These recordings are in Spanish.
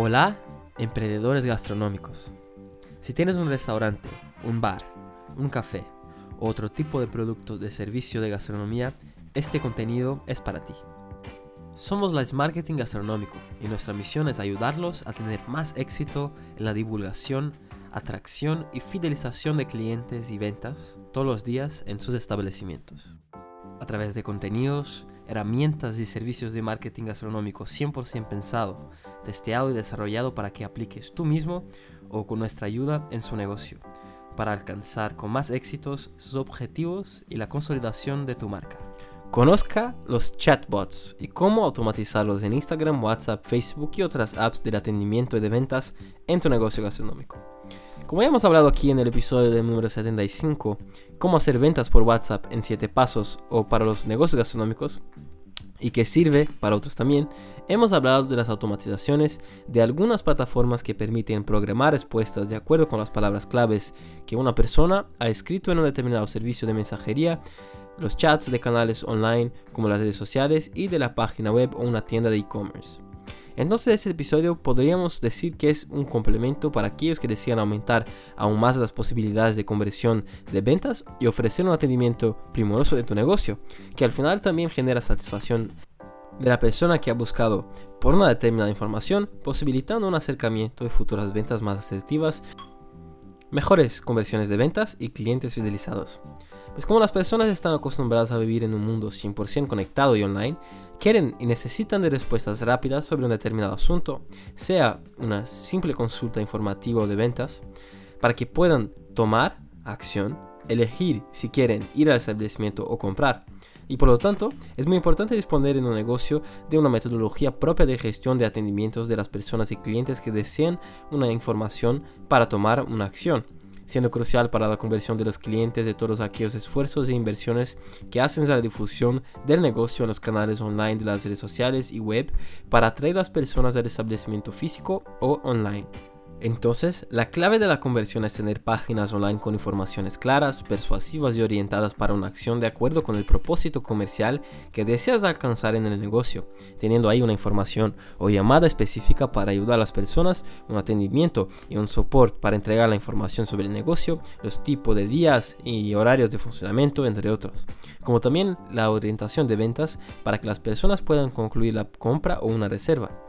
Hola, emprendedores gastronómicos. Si tienes un restaurante, un bar, un café o otro tipo de producto de servicio de gastronomía, este contenido es para ti. Somos Live Marketing Gastronómico y nuestra misión es ayudarlos a tener más éxito en la divulgación, atracción y fidelización de clientes y ventas todos los días en sus establecimientos. A través de contenidos, herramientas y servicios de marketing gastronómico 100% pensado, testeado y desarrollado para que apliques tú mismo o con nuestra ayuda en su negocio, para alcanzar con más éxitos sus objetivos y la consolidación de tu marca. Conozca los chatbots y cómo automatizarlos en Instagram, WhatsApp, Facebook y otras apps de atendimiento y de ventas en tu negocio gastronómico. Como ya hemos hablado aquí en el episodio del número 75, cómo hacer ventas por WhatsApp en 7 pasos o para los negocios gastronómicos, y que sirve para otros también, hemos hablado de las automatizaciones de algunas plataformas que permiten programar respuestas de acuerdo con las palabras claves que una persona ha escrito en un determinado servicio de mensajería, los chats de canales online como las redes sociales y de la página web o una tienda de e-commerce. Entonces este episodio podríamos decir que es un complemento para aquellos que desean aumentar aún más las posibilidades de conversión de ventas y ofrecer un atendimiento primoroso de tu negocio, que al final también genera satisfacción de la persona que ha buscado por una determinada información, posibilitando un acercamiento de futuras ventas más asertivas, mejores conversiones de ventas y clientes fidelizados. Pues como las personas están acostumbradas a vivir en un mundo 100% conectado y online, quieren y necesitan de respuestas rápidas sobre un determinado asunto, sea una simple consulta informativa o de ventas, para que puedan tomar acción, elegir si quieren ir al establecimiento o comprar. Y por lo tanto, es muy importante disponer en un negocio de una metodología propia de gestión de atendimientos de las personas y clientes que desean una información para tomar una acción siendo crucial para la conversión de los clientes de todos aquellos esfuerzos e inversiones que hacen a la difusión del negocio en los canales online de las redes sociales y web para atraer a las personas al establecimiento físico o online. Entonces, la clave de la conversión es tener páginas online con informaciones claras, persuasivas y orientadas para una acción de acuerdo con el propósito comercial que deseas alcanzar en el negocio, teniendo ahí una información o llamada específica para ayudar a las personas, un atendimiento y un soporte para entregar la información sobre el negocio, los tipos de días y horarios de funcionamiento, entre otros, como también la orientación de ventas para que las personas puedan concluir la compra o una reserva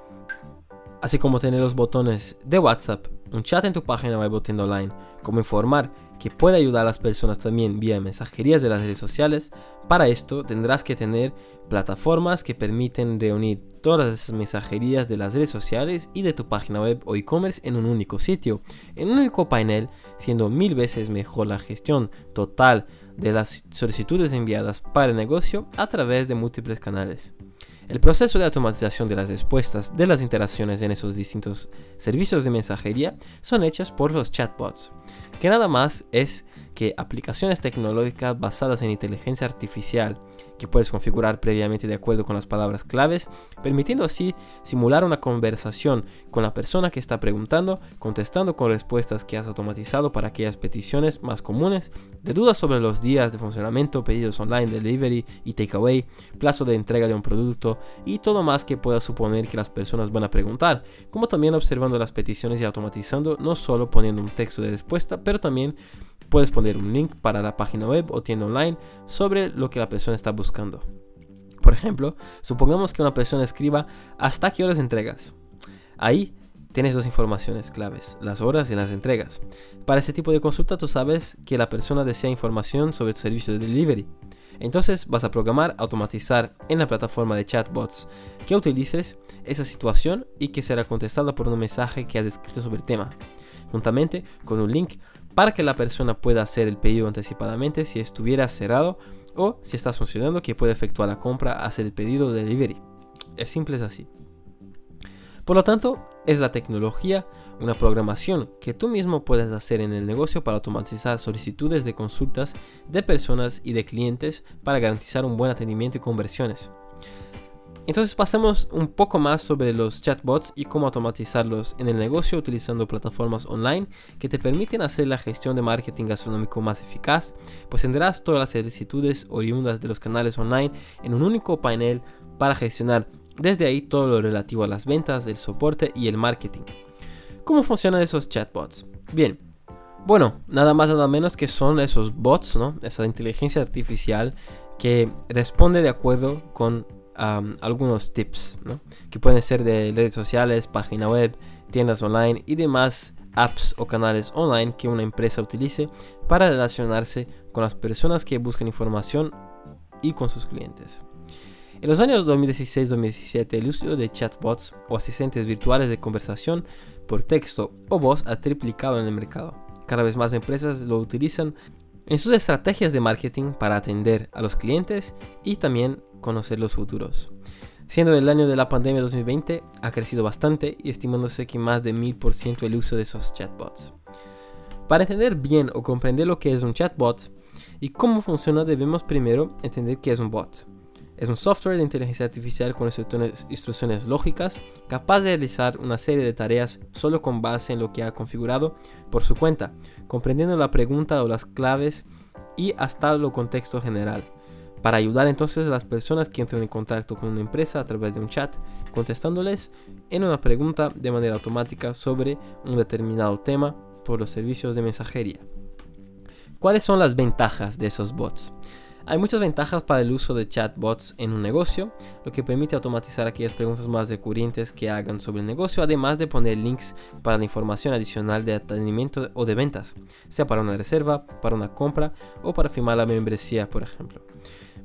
así como tener los botones de WhatsApp, un chat en tu página web o tienda online, como informar que puede ayudar a las personas también vía mensajerías de las redes sociales. Para esto tendrás que tener plataformas que permiten reunir todas esas mensajerías de las redes sociales y de tu página web o e-commerce en un único sitio, en un único panel, siendo mil veces mejor la gestión total de las solicitudes enviadas para el negocio a través de múltiples canales. El proceso de automatización de las respuestas de las interacciones en esos distintos servicios de mensajería son hechas por los chatbots, que nada más es que aplicaciones tecnológicas basadas en inteligencia artificial que puedes configurar previamente de acuerdo con las palabras claves, permitiendo así simular una conversación con la persona que está preguntando, contestando con respuestas que has automatizado para aquellas peticiones más comunes, de dudas sobre los días de funcionamiento, pedidos online, delivery y takeaway, plazo de entrega de un producto y todo más que pueda suponer que las personas van a preguntar, como también observando las peticiones y automatizando, no solo poniendo un texto de respuesta, pero también Puedes poner un link para la página web o tienda online sobre lo que la persona está buscando. Por ejemplo, supongamos que una persona escriba hasta qué horas entregas. Ahí tienes dos informaciones claves, las horas y las entregas. Para ese tipo de consulta tú sabes que la persona desea información sobre tu servicio de delivery. Entonces vas a programar, automatizar en la plataforma de chatbots que utilices esa situación y que será contestada por un mensaje que has escrito sobre el tema, juntamente con un link para que la persona pueda hacer el pedido anticipadamente si estuviera cerrado o si está funcionando que puede efectuar la compra, hacer el pedido de delivery. Es simple es así. Por lo tanto, es la tecnología, una programación que tú mismo puedes hacer en el negocio para automatizar solicitudes de consultas de personas y de clientes para garantizar un buen atendimiento y conversiones. Entonces pasemos un poco más sobre los chatbots y cómo automatizarlos en el negocio utilizando plataformas online que te permiten hacer la gestión de marketing gastronómico más eficaz, pues tendrás todas las solicitudes oriundas de los canales online en un único panel para gestionar Desde ahí todo lo relativo a las ventas, el soporte y el marketing. ¿Cómo funcionan esos chatbots? Bien, bueno, nada más nada menos que son esos bots, ¿no? Esa inteligencia artificial que responde de acuerdo con algunos tips, ¿no? Que pueden ser de redes sociales, página web, tiendas online y demás apps o canales online que una empresa utilice para relacionarse con las personas que buscan información y con sus clientes. En los años 2016-2017 el uso de chatbots o asistentes virtuales de conversación por texto o voz ha triplicado en el mercado. Cada vez más empresas lo utilizan en sus estrategias de marketing para atender a los clientes y también conocer los futuros. Siendo el año de la pandemia 2020, ha crecido bastante y estimándose que más de 1000% el uso de esos chatbots. Para entender bien o comprender lo que es un chatbot y cómo funciona, debemos primero entender qué es un bot. Es un software de inteligencia artificial con instrucciones lógicas, capaz de realizar una serie de tareas solo con base en lo que ha configurado por su cuenta, comprendiendo la pregunta o las claves y hasta lo contexto general. Para ayudar entonces a las personas que entran en contacto con una empresa a través de un chat, contestándoles en una pregunta de manera automática sobre un determinado tema por los servicios de mensajería. ¿Cuáles son las ventajas de esos bots? Hay muchas ventajas para el uso de chatbots en un negocio, lo que permite automatizar aquellas preguntas más recurrentes que hagan sobre el negocio, además de poner links para la información adicional de atendimiento o de ventas, sea para una reserva, para una compra o para firmar la membresía, por ejemplo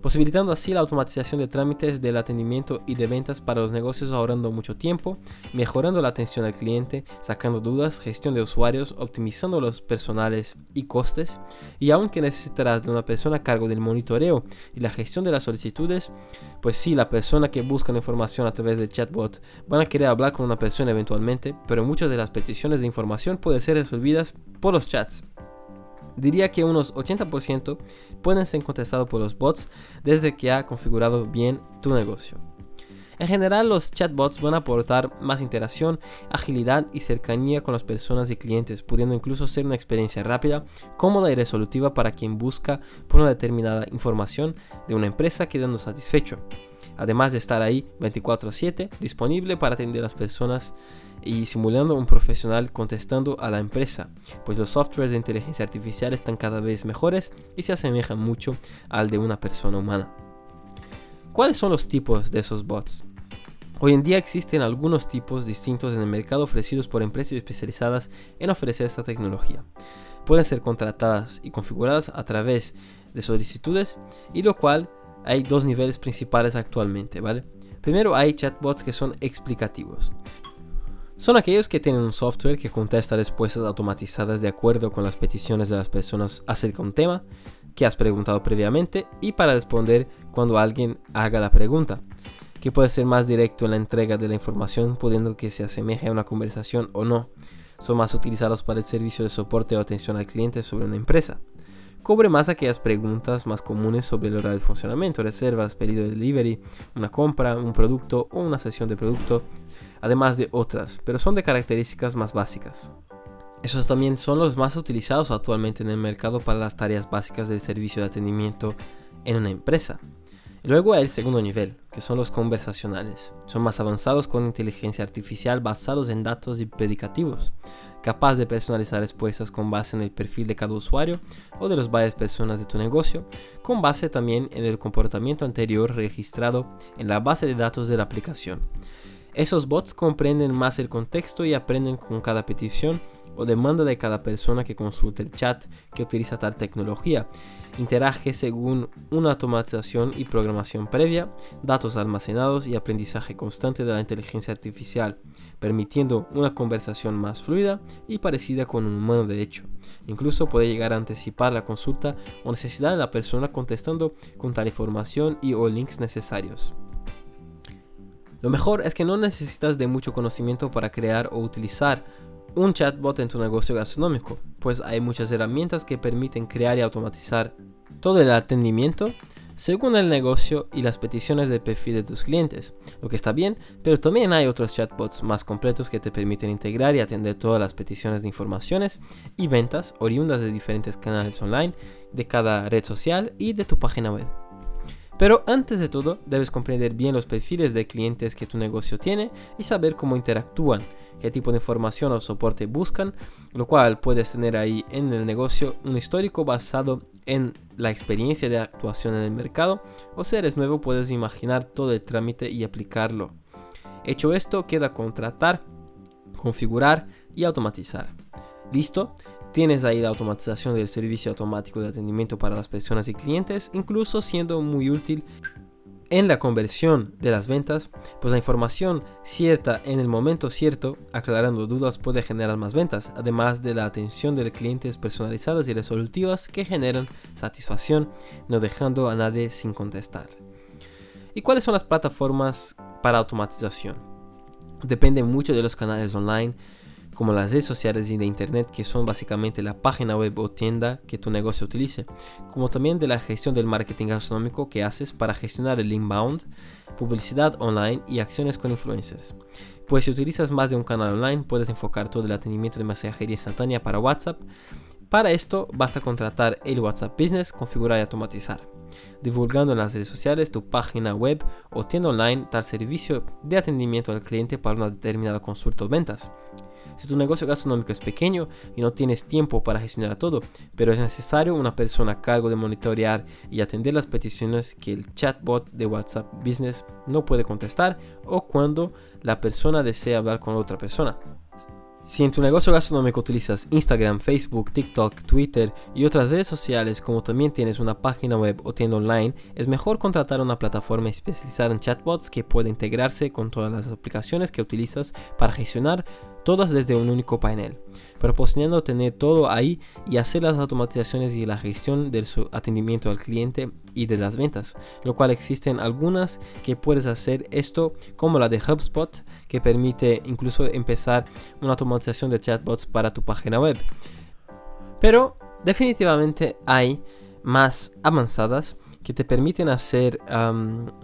posibilitando así la automatización de trámites del atendimiento y de ventas para los negocios ahorrando mucho tiempo, mejorando la atención al cliente, sacando dudas, gestión de usuarios, optimizando los personales y costes, y aunque necesitarás de una persona a cargo del monitoreo y la gestión de las solicitudes, pues sí, la persona que busca la información a través de chatbot van a querer hablar con una persona eventualmente, pero muchas de las peticiones de información pueden ser resolvidas por los chats. Diría que unos 80% pueden ser contestados por los bots desde que ha configurado bien tu negocio. En general, los chatbots van a aportar más interacción, agilidad y cercanía con las personas y clientes, pudiendo incluso ser una experiencia rápida, cómoda y resolutiva para quien busca por una determinada información de una empresa quedando satisfecho. Además de estar ahí 24/7, disponible para atender a las personas y simulando un profesional contestando a la empresa, pues los softwares de inteligencia artificial están cada vez mejores y se asemejan mucho al de una persona humana. ¿Cuáles son los tipos de esos bots? Hoy en día existen algunos tipos distintos en el mercado ofrecidos por empresas especializadas en ofrecer esta tecnología. Pueden ser contratadas y configuradas a través de solicitudes y lo cual hay dos niveles principales actualmente, ¿vale? Primero hay chatbots que son explicativos son aquellos que tienen un software que contesta respuestas automatizadas de acuerdo con las peticiones de las personas acerca de un tema que has preguntado previamente y para responder cuando alguien haga la pregunta, que puede ser más directo en la entrega de la información pudiendo que se asemeje a una conversación o no. Son más utilizados para el servicio de soporte o atención al cliente sobre una empresa. Cobre más aquellas preguntas más comunes sobre el horario de funcionamiento, reservas, pedido de delivery, una compra, un producto o una sesión de producto, además de otras, pero son de características más básicas. Esos también son los más utilizados actualmente en el mercado para las tareas básicas del servicio de atendimiento en una empresa. Luego hay el segundo nivel, que son los conversacionales. Son más avanzados con inteligencia artificial basados en datos y predicativos, capaz de personalizar respuestas con base en el perfil de cada usuario o de las varias personas de tu negocio, con base también en el comportamiento anterior registrado en la base de datos de la aplicación. Esos bots comprenden más el contexto y aprenden con cada petición o demanda de cada persona que consulte el chat que utiliza tal tecnología. Interage según una automatización y programación previa, datos almacenados y aprendizaje constante de la inteligencia artificial, permitiendo una conversación más fluida y parecida con un humano de hecho. Incluso puede llegar a anticipar la consulta o necesidad de la persona contestando con tal información y o links necesarios. Lo mejor es que no necesitas de mucho conocimiento para crear o utilizar un chatbot en tu negocio gastronómico, pues hay muchas herramientas que permiten crear y automatizar todo el atendimiento según el negocio y las peticiones de perfil de tus clientes, lo que está bien, pero también hay otros chatbots más completos que te permiten integrar y atender todas las peticiones de informaciones y ventas oriundas de diferentes canales online, de cada red social y de tu página web. Pero antes de todo, debes comprender bien los perfiles de clientes que tu negocio tiene y saber cómo interactúan, qué tipo de información o soporte buscan, lo cual puedes tener ahí en el negocio un histórico basado en la experiencia de actuación en el mercado, o si eres nuevo puedes imaginar todo el trámite y aplicarlo. Hecho esto, queda contratar, configurar y automatizar. ¿Listo? Tienes ahí la automatización del servicio automático de atendimiento para las personas y clientes, incluso siendo muy útil en la conversión de las ventas, pues la información cierta en el momento cierto, aclarando dudas, puede generar más ventas, además de la atención de clientes personalizadas y resolutivas que generan satisfacción, no dejando a nadie sin contestar. ¿Y cuáles son las plataformas para automatización? Depende mucho de los canales online como las redes sociales y de internet que son básicamente la página web o tienda que tu negocio utilice, como también de la gestión del marketing gastronómico que haces para gestionar el inbound, publicidad online y acciones con influencers. Pues si utilizas más de un canal online, puedes enfocar todo el atendimiento de mensajería instantánea para WhatsApp. Para esto basta contratar el WhatsApp Business, configurar y automatizar divulgando en las redes sociales tu página web o tienda online tal servicio de atendimiento al cliente para una determinada consulta o ventas. Si tu negocio gastronómico es pequeño y no tienes tiempo para gestionar todo, pero es necesario una persona a cargo de monitorear y atender las peticiones que el chatbot de WhatsApp Business no puede contestar o cuando la persona desea hablar con otra persona. Si en tu negocio gastronómico utilizas Instagram, Facebook, TikTok, Twitter y otras redes sociales, como también tienes una página web o tienda online, es mejor contratar una plataforma especializada en chatbots que pueda integrarse con todas las aplicaciones que utilizas para gestionar todas desde un único panel, proporcionando tener todo ahí y hacer las automatizaciones y la gestión del atendimiento al cliente y de las ventas, lo cual existen algunas que puedes hacer esto como la de HubSpot que permite incluso empezar una automatización de chatbots para tu página web. Pero definitivamente hay más avanzadas que te permiten hacer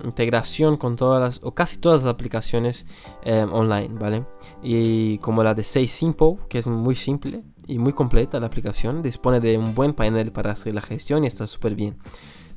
integración con todas las o casi todas las aplicaciones em, online, ¿vale? Y como la de Say Simple, que es muy simple y muy completa la aplicación, dispone de un buen panel para hacer la gestión y está súper bien.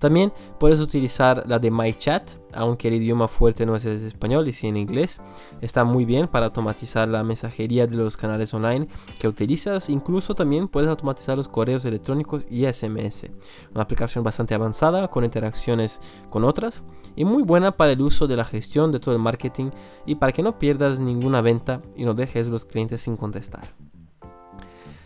También puedes utilizar la de MyChat, aunque el idioma fuerte no es el español y sí en inglés. Está muy bien para automatizar la mensajería de los canales online que utilizas. Incluso también puedes automatizar los correos electrónicos y SMS. Una aplicación bastante avanzada con interacciones con otras y muy buena para el uso de la gestión de todo el marketing y para que no pierdas ninguna venta y no dejes los clientes sin contestar.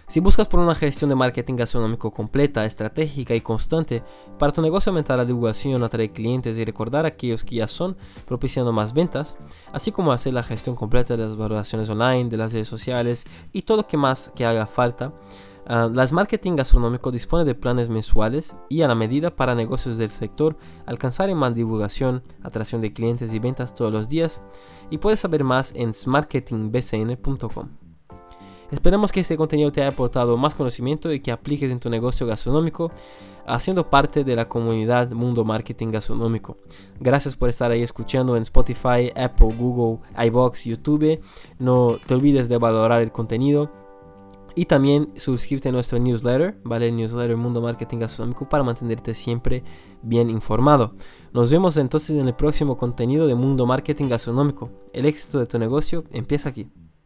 Si buscas por una gestión de marketing gastronómico completa, estratégica y constante, para tu negocio aumentar la divulgación, atraer clientes y recordar a aquellos que ya son, propiciando más ventas, así como hacer la gestión completa de las valoraciones online, de las redes sociales y todo lo que más que haga falta, ah, las Marketing Gastronómico dispone de planes mensuales y a la medida para negocios del sector alcanzar más divulgación, atracción de clientes y ventas todos los días y puedes saber más en smarketingbcn.com. Esperamos que este contenido te haya aportado más conocimiento y que apliques en tu negocio gastronómico, haciendo parte de la comunidad Mundo Marketing Gastronómico. Gracias por estar ahí escuchando en Spotify, Apple, Google, iBox, YouTube. No te olvides de valorar el contenido. Y también suscríbete a nuestro newsletter, ¿vale? El newsletter Mundo Marketing Gastronómico para mantenerte siempre bien informado. Nos vemos entonces en el próximo contenido de Mundo Marketing Gastronómico. El éxito de tu negocio empieza aquí.